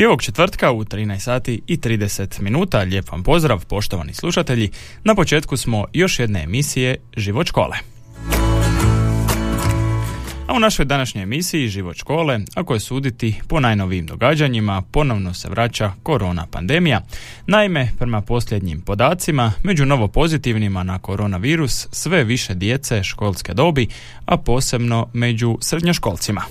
I ovog četvrtka u 13 sati i 30 minuta, lijep vam pozdrav poštovani slušatelji, na početku smo još jedne emisije Život škole. A u našoj današnjoj emisiji Život škole, ako je suditi po najnovijim događanjima, ponovno se vraća korona pandemija. Naime, prema posljednjim podacima, među novo pozitivnima na koronavirus sve više djece školske dobi, a posebno među srednjoškolcima.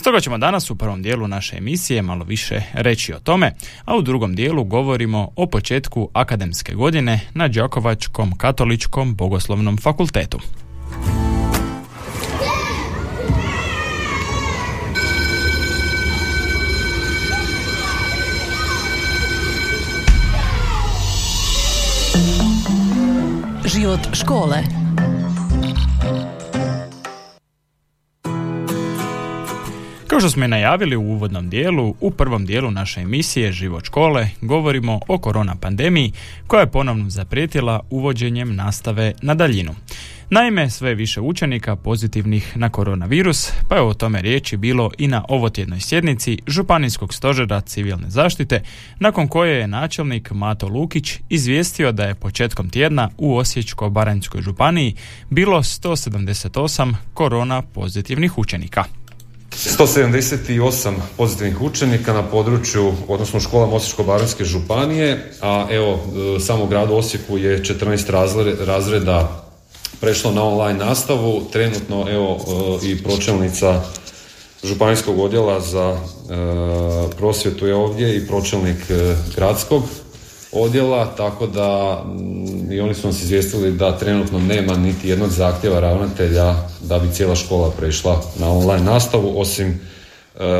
Stoga ćemo danas u prvom dijelu naše emisije malo više reći o tome, a u drugom dijelu govorimo o početku akademske godine na Đakovačkom katoličkom bogoslovnom fakultetu. Život škole Kao što smo i najavili u uvodnom dijelu, u prvom dijelu naše emisije Život škole govorimo o korona pandemiji koja je ponovno zaprijetila uvođenjem nastave na daljinu. Naime, sve više učenika pozitivnih na koronavirus, pa je o tome riječi bilo i na ovotjednoj sjednici Županijskog stožera civilne zaštite, nakon koje je načelnik Mato Lukić izvijestio da je početkom tjedna u Osječko-Baranjskoj županiji bilo 178 korona pozitivnih učenika. 178 pozitivnih učenika na području, odnosno u školama Osječko-Baranjske županije, a evo samo u gradu Osijeku je 14 razreda prešlo na online nastavu. Trenutno evo i pročelnica županijskog odjela za prosvjetu je ovdje i pročelnik gradskog odjela, tako da i oni su nas izvijestili da trenutno nema niti jednog zahtjeva ravnatelja da bi cijela škola prešla na online nastavu, osim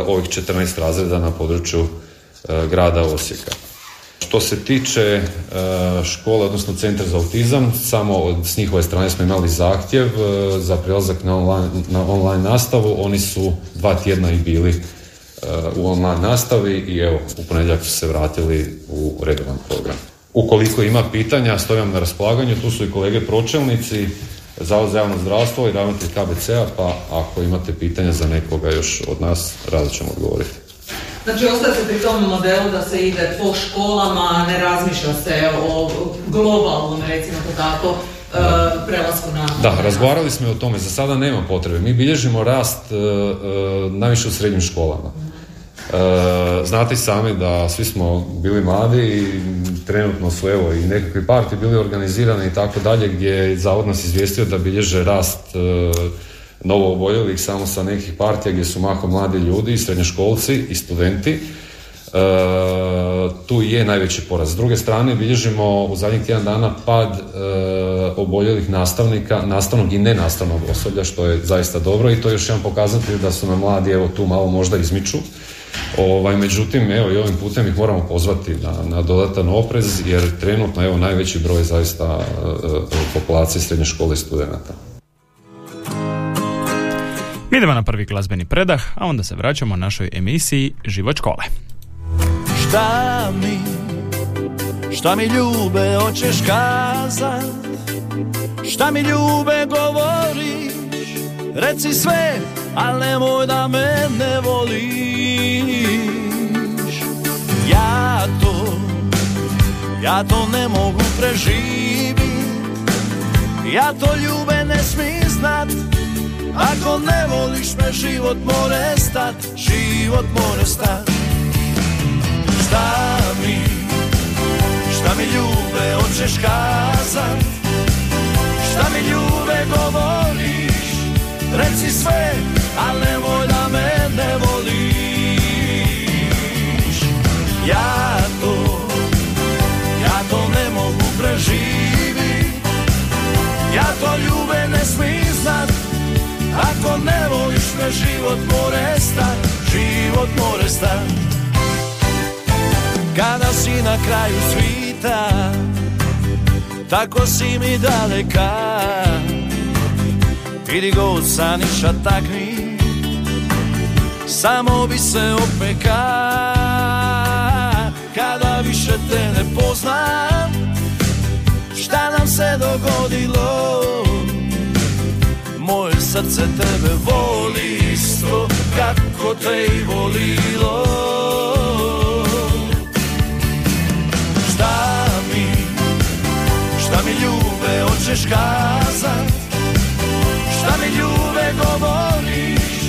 ovih 14 razreda na području grada Osijeka. Što se tiče škole, odnosno Centra za autizam, samo s njihove strane smo imali zahtjev za prelazak na online, na online nastavu. Oni su dva tjedna i bili u online nastavi i evo, u ponedjeljak su se vratili u redovan program. Ukoliko ima pitanja, stojim na raspolaganju, tu su i kolege pročelnici, Zavod za javno zdravstvo i ravnatelj KBC-a, pa ako imate pitanja za nekoga još od nas, rado ćemo odgovoriti. Znači ostaje se pri tom modelu da se ide po školama, ne razmišlja se o globalnom, recimo to tako, prelasku na... Da, razgovarali smo o tome, za sada nema potrebe. Mi bilježimo rast najviše u srednjim školama. Znate sami da svi smo bili mladi i trenutno su evo i nekakvi parti bili organizirani i tako dalje gdje je zavod nas izvijestio da bilježe rast novo oboljelih samo sa nekih partija gdje su mahom mladi ljudi, srednjoškolci i studenti. E, tu je najveći porast. S druge strane bilježimo u zadnjih tjedan dana pad e, oboljelih nastavnika, nastavnog i nenastavnog osoblja što je zaista dobro i to je još jedan pokazatelj da su nam mladi evo tu malo možda izmiču. Ovaj, međutim, evo i ovim putem ih moramo pozvati na, na dodatan oprez jer trenutno evo najveći broj zaista e, populacije srednje škole i studenata. Mi idemo na prvi glazbeni predah, a onda se vraćamo našoj emisiji Život škole. Šta mi, šta mi ljube hoćeš kazat, šta mi ljube govoriš, reci sve, al nemoj da me ne voliš. Ja to, ja to ne mogu preživit, ja to ljube ne smi znat, ako ne voliš me život more stat, život more stat. Šta mi, šta mi ljube hoćeš kazat? Šta mi ljube govoriš, reci sve, al nemoj da me ne voliš. Ja to, ja to ne mogu Ja to ljube ne smijem znat. Ako ne voliš me život more stat, život more stat. Kada si na kraju svita tako si mi daleka Idi go saniša takni Samo bi se opeka Kada više te ne poznam Šta nam se dogodilo? Moje srce tebe voli isto Kako te i volilo. Šta mi, šta mi ljube hoćeš kazat Šta mi ljube govoriš?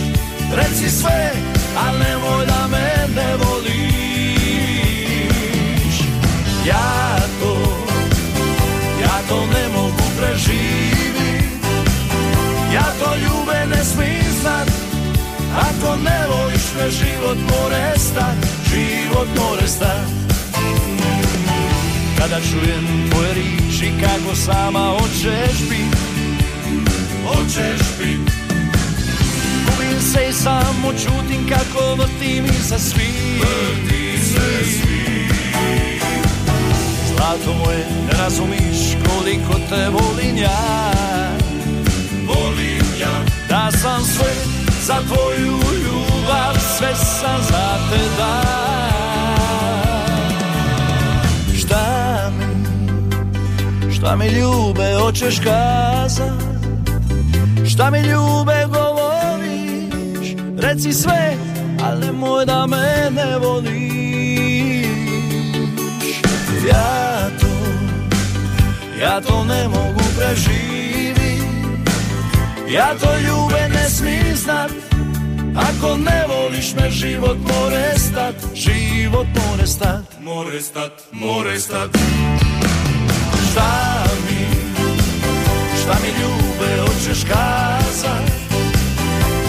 Reci sve, al nemoj da me ne voliš. Ja to, ja to ne mogu preživit. Ja to ljube ne smijem znat. Ako ne voliš me život more stat Život more stat. Kada čujem tvoje riči kako sama hoćeš bit Hoćeš bit Gubim se i samo čutim kako vrti mi se svi. Vrti se svi. Zlato moje, ne razumiš koliko te volim ja? Volim ja. Da sam sve za tvoju ljubav Sve sam za te da. Šta mi, šta mi ljube hoćeš kazat Šta mi ljube govoriš? Reci sve, al nemoj da me ne voliš. Ja to, ja to ne mogu preživit. Ja to ljube ne smijem znat. Ako ne voliš me život more stat. Život more stat. More stat, more stat. Šta mi, šta mi ljube hoćeš kazat?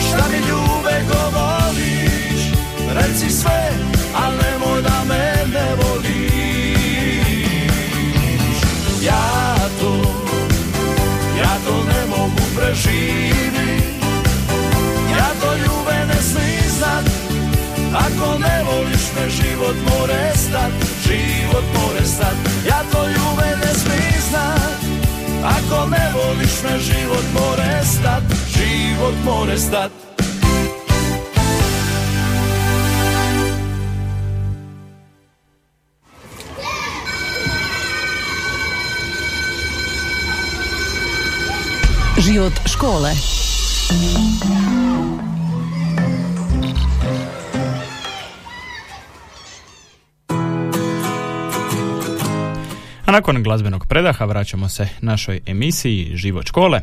Šta mi ljube govoriš? Reci sve, al nemoj da me ne voliš. Ja to, ja to ne mogu preživit. Ja to ljube ne smijem znat Ako ne voliš me život more stat. Život me život more stat Život more stat Život škole. Nakon glazbenog predaha vraćamo se našoj emisiji Život škole.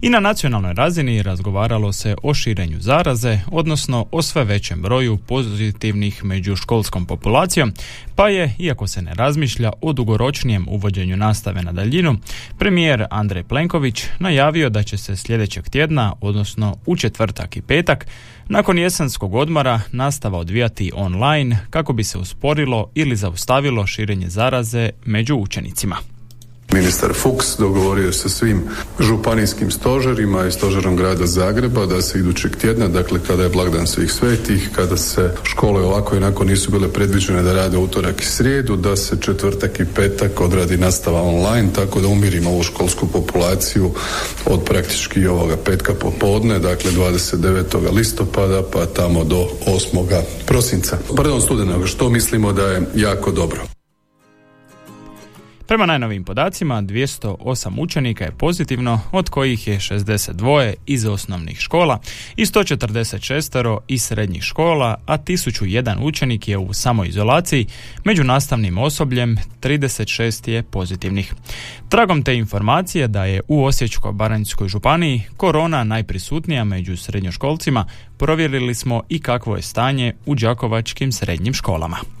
I na nacionalnoj razini razgovaralo se o širenju zaraze, odnosno o sve većem broju pozitivnih među školskom populacijom, pa je, iako se ne razmišlja o dugoročnijem uvođenju nastave na daljinu, premijer Andrej Plenković najavio da će se sljedećeg tjedna, odnosno u četvrtak i petak, nakon jesenskog odmora nastava odvijati online kako bi se usporilo ili zaustavilo širenje zaraze među učenicima. Ministar Fuchs dogovorio sa svim županijskim stožerima i stožerom grada Zagreba da se idućeg tjedna, dakle kada je blagdan svih svetih, kada se škole ovako i onako nisu bile predviđene da rade utorak i srijedu, da se četvrtak i petak odradi nastava online, tako da umirimo ovu školsku populaciju od praktički ovoga petka popodne, dakle 29. listopada pa tamo do 8. prosinca. Pardon, studenog, što mislimo da je jako dobro. Prema najnovijim podacima, 208 učenika je pozitivno, od kojih je 62 iz osnovnih škola i 146 iz srednjih škola, a 1001 učenik je u samoizolaciji, među nastavnim osobljem 36 je pozitivnih. Tragom te informacije da je u Osječko-Baranjskoj županiji korona najprisutnija među srednjoškolcima, provjerili smo i kakvo je stanje u đakovačkim srednjim školama.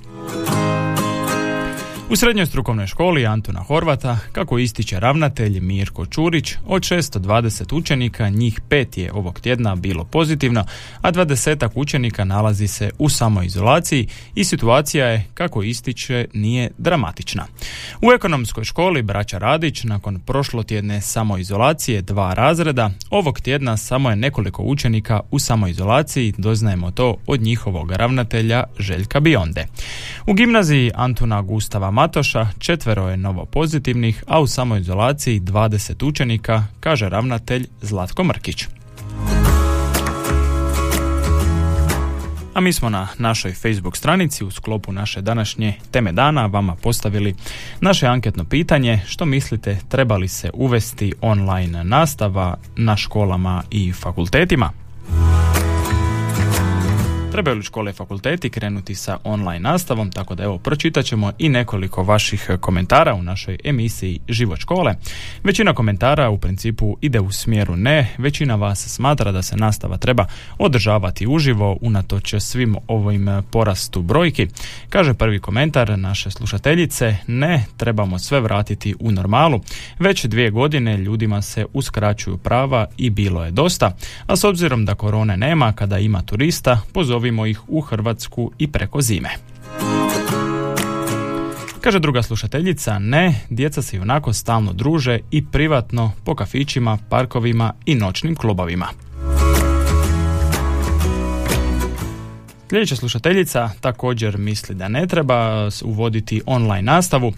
U srednjoj strukovnoj školi Antuna Horvata, kako ističe ravnatelj Mirko Čurić, od 620 učenika njih pet je ovog tjedna bilo pozitivno, a dvadesetak učenika nalazi se u samoizolaciji i situacija je, kako ističe, nije dramatična. U ekonomskoj školi Braća Radić, nakon prošlotjedne samoizolacije dva razreda, ovog tjedna samo je nekoliko učenika u samoizolaciji, doznajemo to od njihovog ravnatelja Željka Bionde. U gimnaziji Antuna Gustava Matoša četvero je novo pozitivnih, a u samoizolaciji 20 učenika, kaže ravnatelj Zlatko Mrkić. A mi smo na našoj Facebook stranici u sklopu naše današnje teme dana vama postavili naše anketno pitanje što mislite treba li se uvesti online nastava na školama i fakultetima. Trebaju li škole i fakulteti krenuti sa online nastavom, tako da evo pročitat ćemo i nekoliko vaših komentara u našoj emisiji Život škole. Većina komentara u principu ide u smjeru ne, većina vas smatra da se nastava treba održavati uživo unatoč svim ovim porastu brojki. Kaže prvi komentar naše slušateljice, ne, trebamo sve vratiti u normalu. Već dvije godine ljudima se uskraćuju prava i bilo je dosta, a s obzirom da korone nema kada ima turista, pozovimo ih u Hrvatsku i preko zime. Kaže druga slušateljica, ne, djeca se i onako stalno druže i privatno po kafićima, parkovima i noćnim klubovima. Sljedeća slušateljica također misli da ne treba uvoditi online nastavu.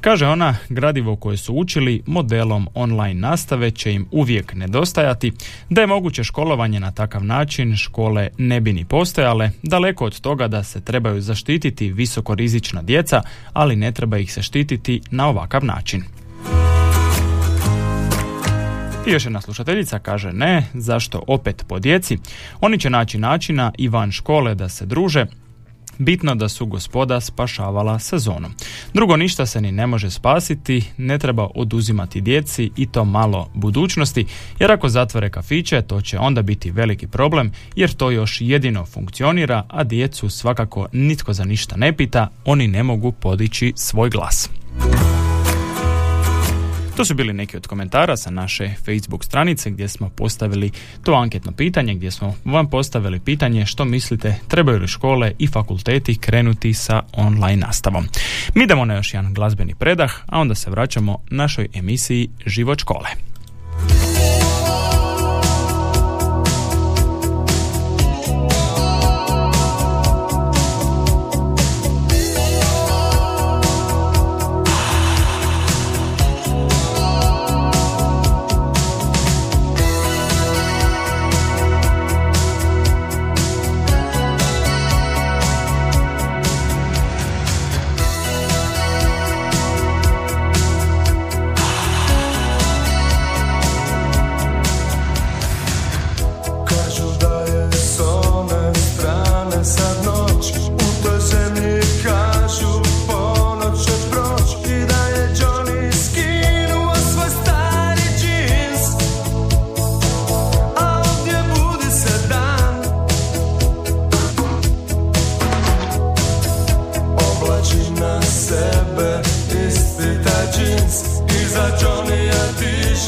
Kaže ona, gradivo koje su učili modelom online nastave će im uvijek nedostajati, da je moguće školovanje na takav način škole ne bi ni postojale, daleko od toga da se trebaju zaštititi visokorizična djeca, ali ne treba ih se štititi na ovakav način. I još jedna slušateljica kaže ne, zašto opet po djeci? Oni će naći načina i van škole da se druže, Bitno da su gospoda spašavala sezonu. Drugo ništa se ni ne može spasiti, ne treba oduzimati djeci i to malo budućnosti, jer ako zatvore kafiće, to će onda biti veliki problem, jer to još jedino funkcionira, a djecu svakako nitko za ništa ne pita, oni ne mogu podići svoj glas. To su bili neki od komentara sa naše Facebook stranice gdje smo postavili to anketno pitanje, gdje smo vam postavili pitanje što mislite trebaju li škole i fakulteti krenuti sa online nastavom. Mi idemo na još jedan glazbeni predah, a onda se vraćamo našoj emisiji Život škole.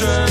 children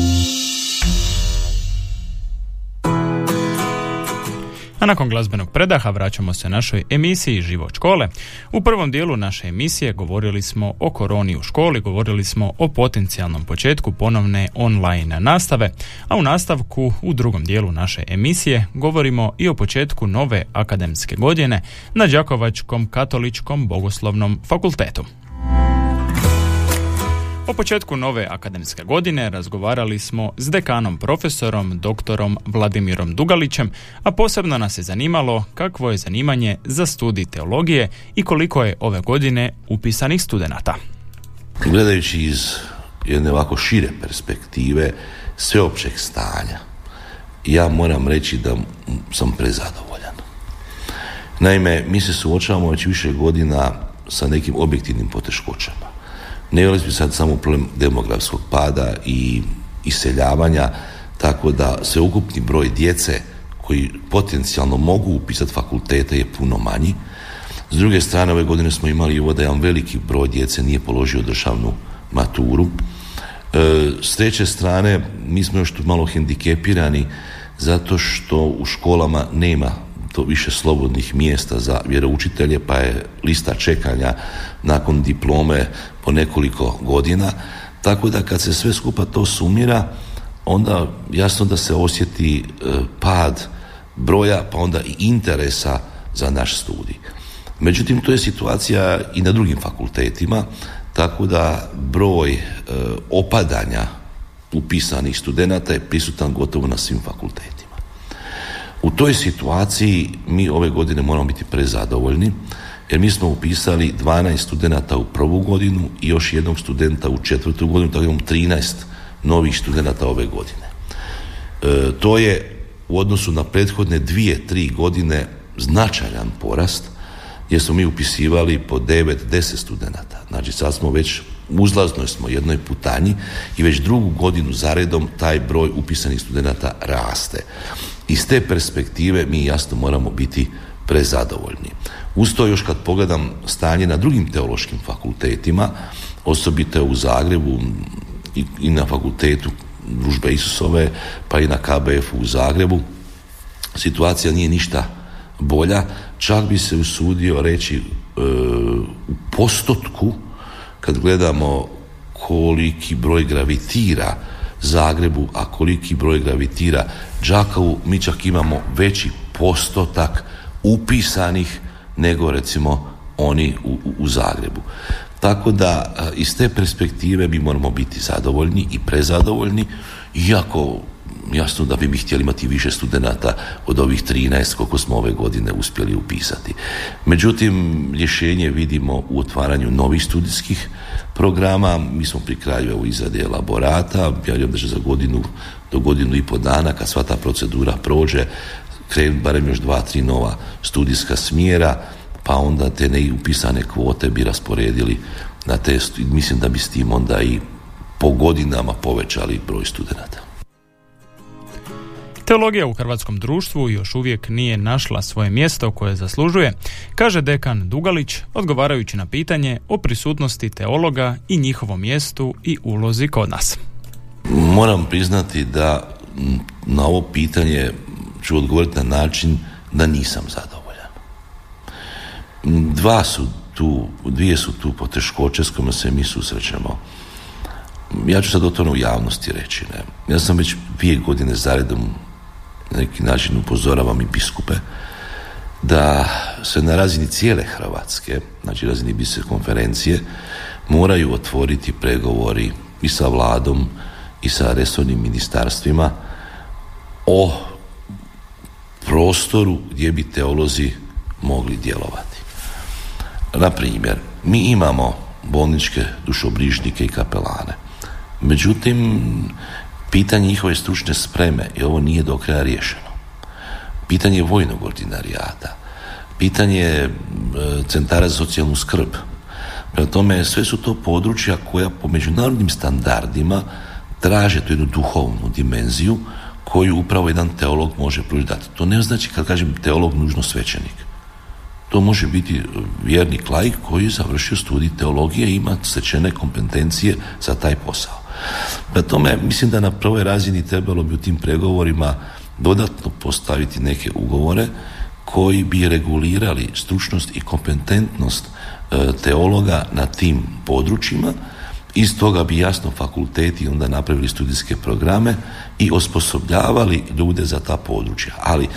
Nakon glazbenog predaha vraćamo se našoj emisiji Život škole. U prvom dijelu naše emisije govorili smo o koroni u školi, govorili smo o potencijalnom početku ponovne online nastave, a u nastavku u drugom dijelu naše emisije govorimo i o početku nove akademske godine na Đakovačkom katoličkom bogoslovnom fakultetu. O početku nove akademske godine razgovarali smo s dekanom profesorom doktorom Vladimirom Dugalićem, a posebno nas je zanimalo kakvo je zanimanje za studij teologije i koliko je ove godine upisanih studenata. Gledajući iz jedne ovako šire perspektive sveopćeg stanja, ja moram reći da sam prezadovoljan. Naime, mi se suočavamo već više godina sa nekim objektivnim poteškoćama ne bi sad samo problem demografskog pada i iseljavanja, tako da sveukupni broj djece koji potencijalno mogu upisati fakultete je puno manji. S druge strane, ove godine smo imali ovo da jedan veliki broj djece nije položio državnu maturu. E, s treće strane, mi smo još tu malo hendikepirani zato što u školama nema to više slobodnih mjesta za vjeroučitelje, pa je lista čekanja nakon diplome po nekoliko godina. Tako da kad se sve skupa to sumira, onda jasno da se osjeti e, pad broja, pa onda i interesa za naš studij. Međutim, to je situacija i na drugim fakultetima, tako da broj e, opadanja upisanih studenata je prisutan gotovo na svim fakultetima. U toj situaciji mi ove godine moramo biti prezadovoljni jer mi smo upisali 12 studenata u prvu godinu i još jednog studenta u četvrtu godinu, tako imamo 13 novih studenata ove godine. E, to je u odnosu na prethodne dvije, tri godine značajan porast jer smo mi upisivali po 9-10 studenata. Znači sad smo već uzlaznoj smo jednoj putanji i već drugu godinu zaredom taj broj upisanih studenata raste. Iz te perspektive mi jasno moramo biti prezadovoljni. Uz to još kad pogledam stanje na drugim teološkim fakultetima, osobito u Zagrebu i, i na fakultetu družbe Isusove, pa i na KBF u Zagrebu, situacija nije ništa bolja, čak bi se usudio reći e, u postotku kad gledamo koliki broj gravitira Zagrebu, a koliki broj gravitira Đakovu, mi čak imamo veći postotak upisanih nego recimo oni u, u Zagrebu. Tako da iz te perspektive mi moramo biti zadovoljni i prezadovoljni, iako jasno da bi mi htjeli imati više studenata od ovih 13 koliko smo ove godine uspjeli upisati. Međutim, rješenje vidimo u otvaranju novih studijskih programa, mi smo pri kraju evo izrade elaborata, vjerujem da će za godinu do godinu i po dana kad sva ta procedura prođe krenu barem još dva, tri nova studijska smjera, pa onda te neupisane kvote bi rasporedili na te, mislim da bi s tim onda i po godinama povećali broj studenata. Teologija u hrvatskom društvu još uvijek nije našla svoje mjesto koje zaslužuje, kaže dekan Dugalić, odgovarajući na pitanje o prisutnosti teologa i njihovom mjestu i ulozi kod nas. Moram priznati da na ovo pitanje ću odgovoriti na način da nisam zadovoljan. Dva su tu, dvije su tu poteškoće s kojima se mi susrećemo. Ja ću sad otvoreno u javnosti reći. Ne? Ja sam već dvije godine zaredom na neki način upozoravam i biskupe da se na razini cijele Hrvatske, znači razini bise konferencije, moraju otvoriti pregovori i sa vladom i sa resornim ministarstvima o prostoru gdje bi teolozi mogli djelovati. Na primjer, mi imamo bolničke dušobrižnike i kapelane. Međutim, pitanje njihove stručne spreme i ovo nije do kraja riješeno. Pitanje vojnog ordinarijata, pitanje e, centara za socijalnu skrb. Prema tome, sve su to područja koja po međunarodnim standardima traže tu jednu duhovnu dimenziju koju upravo jedan teolog može pružiti. To ne znači kad kažem teolog nužno svećenik. To može biti vjernik laik koji je završio studij teologije i ima stečene kompetencije za taj posao. Na tome, mislim da na prvoj razini trebalo bi u tim pregovorima dodatno postaviti neke ugovore koji bi regulirali stručnost i kompetentnost e, teologa na tim područjima iz toga bi jasno fakulteti onda napravili studijske programe i osposobljavali ljude za ta područja. Ali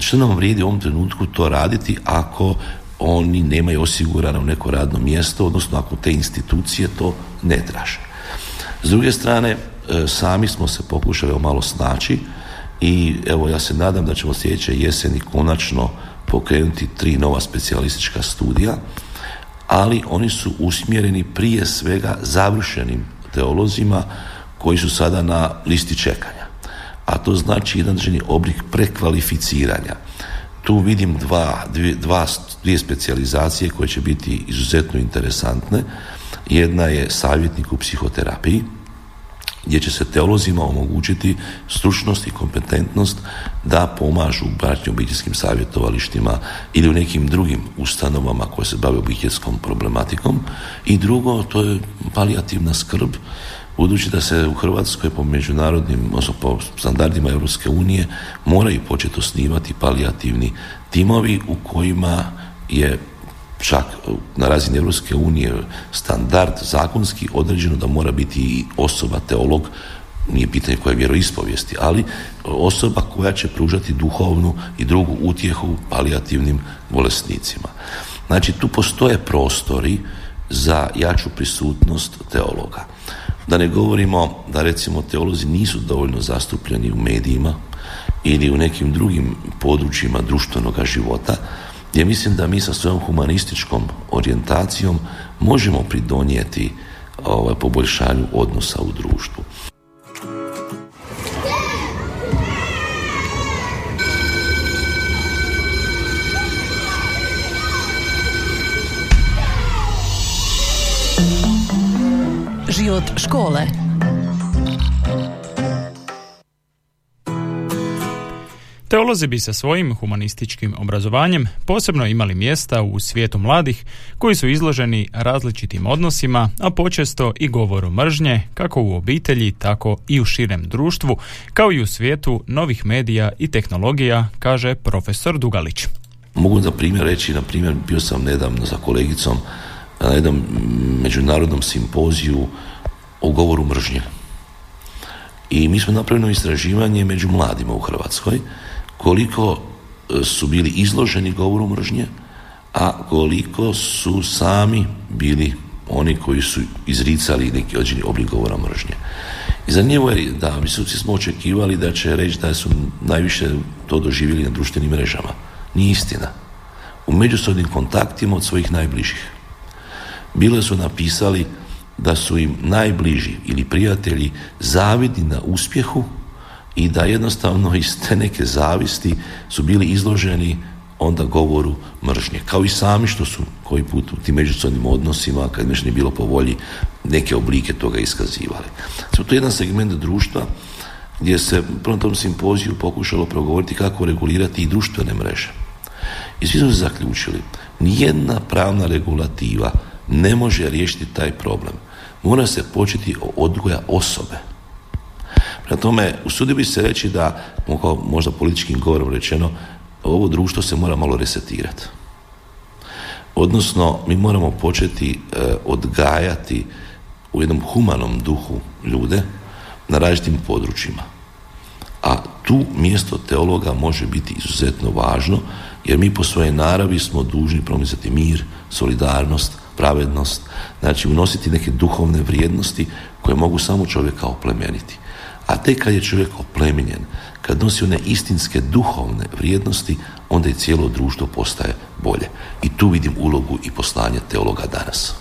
što nam vrijedi u ovom trenutku to raditi ako oni nemaju osigurano neko radno mjesto, odnosno ako te institucije to ne traže. S druge strane, e, sami smo se pokušali malo snaći i evo ja se nadam da ćemo sljedeće jeseni konačno pokrenuti tri nova specijalistička studija, ali oni su usmjereni prije svega završenim teolozima koji su sada na listi čekanja. A to znači jedan oblik prekvalificiranja. Tu vidim dva, dvije, dva, dvije specijalizacije koje će biti izuzetno interesantne. Jedna je savjetnik u psihoterapiji, gdje će se teolozima omogućiti stručnost i kompetentnost da pomažu u bračnim obiteljskim savjetovalištima ili u nekim drugim ustanovama koje se bave obiteljskom problematikom. I drugo, to je palijativna skrb, budući da se u Hrvatskoj po međunarodnim, odnosno po standardima Europske unije moraju početi osnivati palijativni timovi u kojima je čak na razini Europske unije standard zakonski određeno da mora biti i osoba teolog nije pitanje koje je vjeroispovijesti, ali osoba koja će pružati duhovnu i drugu utjehu palijativnim bolesnicima. Znači tu postoje prostori za jaču prisutnost teologa. Da ne govorimo da recimo teolozi nisu dovoljno zastupljeni u medijima ili u nekim drugim područjima društvenog života, gdje mislim da mi sa svojom humanističkom orijentacijom možemo pridonijeti ovaj, poboljšanju odnosa u društvu. Život škole Teolozi bi sa svojim humanističkim obrazovanjem posebno imali mjesta u svijetu mladih koji su izloženi različitim odnosima, a počesto i govoru mržnje, kako u obitelji, tako i u širem društvu, kao i u svijetu novih medija i tehnologija, kaže profesor Dugalić. Mogu za primjer reći, na primjer, bio sam nedavno sa kolegicom na jednom međunarodnom simpoziju o govoru mržnje. I mi smo napravili istraživanje među mladima u Hrvatskoj koliko e, su bili izloženi govoru mržnje, a koliko su sami bili oni koji su izricali neki određeni oblik govora mržnje. I zanimljivo je da mi smo očekivali da će reći da su najviše to doživjeli na društvenim mrežama. Nije istina. U međusobnim kontaktima od svojih najbližih. Bile su napisali da su im najbliži ili prijatelji zavidni na uspjehu i da jednostavno iz te neke zavisti su bili izloženi onda govoru mržnje. Kao i sami što su koji put u tim međusobnim odnosima, kad nešto nije bilo po volji, neke oblike toga iskazivali. Znači, to je jedan segment društva gdje se prvom tom simpoziju pokušalo progovoriti kako regulirati i društvene mreže. I svi su se zaključili, nijedna pravna regulativa ne može riješiti taj problem. Mora se početi od odgoja osobe Prema tome, usudio bi se reći da, možda političkim govorom rečeno, ovo društvo se mora malo resetirati. Odnosno, mi moramo početi e, odgajati u jednom humanom duhu ljude na različitim područjima. A tu mjesto teologa može biti izuzetno važno, jer mi po svojoj naravi smo dužni promicati mir, solidarnost, pravednost, znači unositi neke duhovne vrijednosti koje mogu samo čovjeka oplemeniti. A tek kad je čovjek oplemenjen, kad nosi one istinske duhovne vrijednosti, onda i cijelo društvo postaje bolje. I tu vidim ulogu i poslanje teologa danas.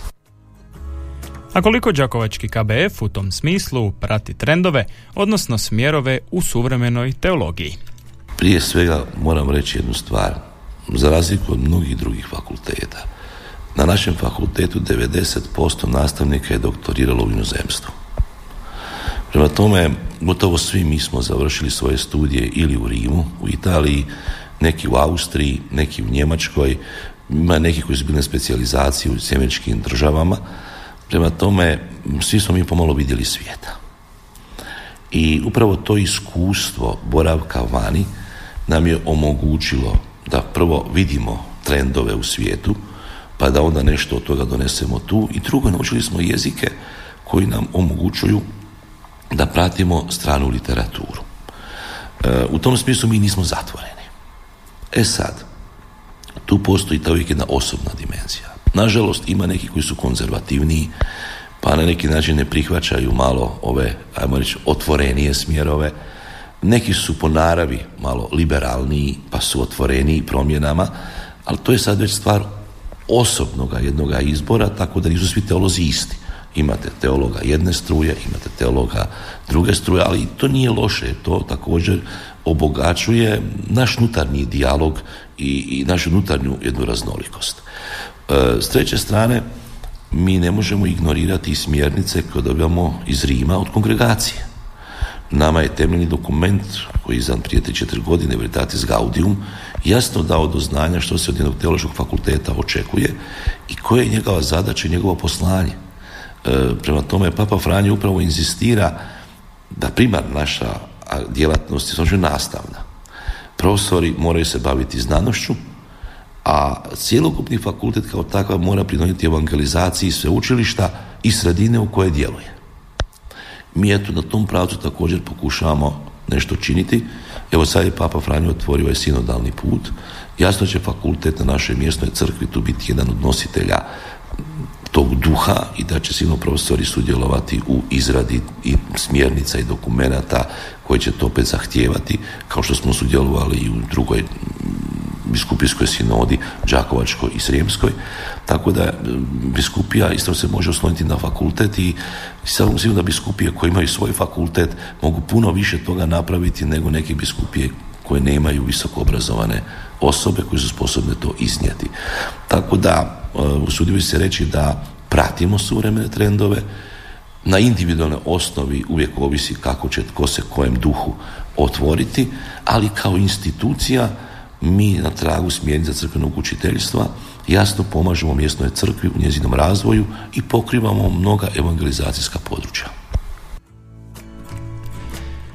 A koliko Đakovački KBF u tom smislu prati trendove, odnosno smjerove u suvremenoj teologiji? Prije svega moram reći jednu stvar. Za razliku od mnogih drugih fakulteta, na našem fakultetu 90% nastavnika je doktoriralo u inozemstvu. Prema tome, gotovo svi mi smo završili svoje studije ili u Rimu, u Italiji, neki u Austriji, neki u Njemačkoj, ima neki koji su bili na specijalizaciji u sjemeničkim državama. Prema tome, svi smo mi pomalo vidjeli svijeta. I upravo to iskustvo boravka vani nam je omogućilo da prvo vidimo trendove u svijetu, pa da onda nešto od toga donesemo tu i drugo naučili smo jezike koji nam omogućuju da pratimo stranu literaturu. E, u tom smislu mi nismo zatvoreni. E sad, tu postoji ta uvijek jedna osobna dimenzija. Nažalost, ima neki koji su konzervativniji, pa na neki način ne prihvaćaju malo ove, ajmo reći, otvorenije smjerove. Neki su po naravi malo liberalniji, pa su otvoreniji promjenama, ali to je sad već stvar osobnoga jednoga izbora, tako da nisu svi teolozi isti. Imate teologa jedne struje, imate teologa druge struje, ali to nije loše, to također obogaćuje naš unutarnji dijalog i, i našu unutarnju jednu raznolikost. E, s treće strane, mi ne možemo ignorirati smjernice koje dobijamo iz Rima od kongregacije. Nama je temeljni dokument koji je izdan prije 3-4 godine, Veritatis Gaudium, jasno dao do znanja što se od jednog teološkog fakulteta očekuje i koje je njegova zadaća i njegovo poslanje. E, prema tome, Papa Franjo upravo inzistira da primar naša djelatnost je nastavna. Profesori moraju se baviti znanošću, a cjelokupni fakultet kao takav mora pridonijeti evangelizaciji sveučilišta i sredine u koje djeluje. Mi eto na tom pravcu također pokušavamo nešto činiti. Evo sad je Papa Franjo otvorio ovaj sinodalni put. Jasno će fakultet na našoj mjesnoj crkvi tu biti jedan od nositelja tog duha i da će sigurno profesori sudjelovati u izradi i smjernica i dokumenata koje će to opet zahtijevati, kao što smo sudjelovali i u drugoj biskupijskoj sinodi, Đakovačkoj i Srijemskoj, tako da biskupija isto se može osloniti na fakultet i samo sigurno da biskupije koje imaju svoj fakultet mogu puno više toga napraviti nego neke biskupije koje nemaju visoko obrazovane osobe koje su sposobne to iznijeti. Tako da, e, usudio se reći da pratimo suvremene trendove, na individualnoj osnovi uvijek ovisi kako će tko se kojem duhu otvoriti, ali kao institucija mi na tragu smjernica crkvenog učiteljstva jasno pomažemo mjesnoj crkvi u njezinom razvoju i pokrivamo mnoga evangelizacijska područja.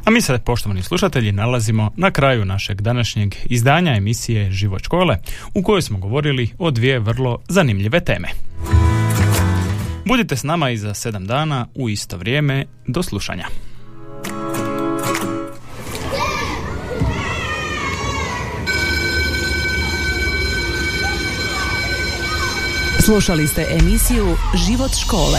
A mi se, poštovani slušatelji, nalazimo na kraju našeg današnjeg izdanja emisije Život škole, u kojoj smo govorili o dvije vrlo zanimljive teme. Budite s nama i za sedam dana u isto vrijeme. Do slušanja. Slušali ste emisiju Život škole.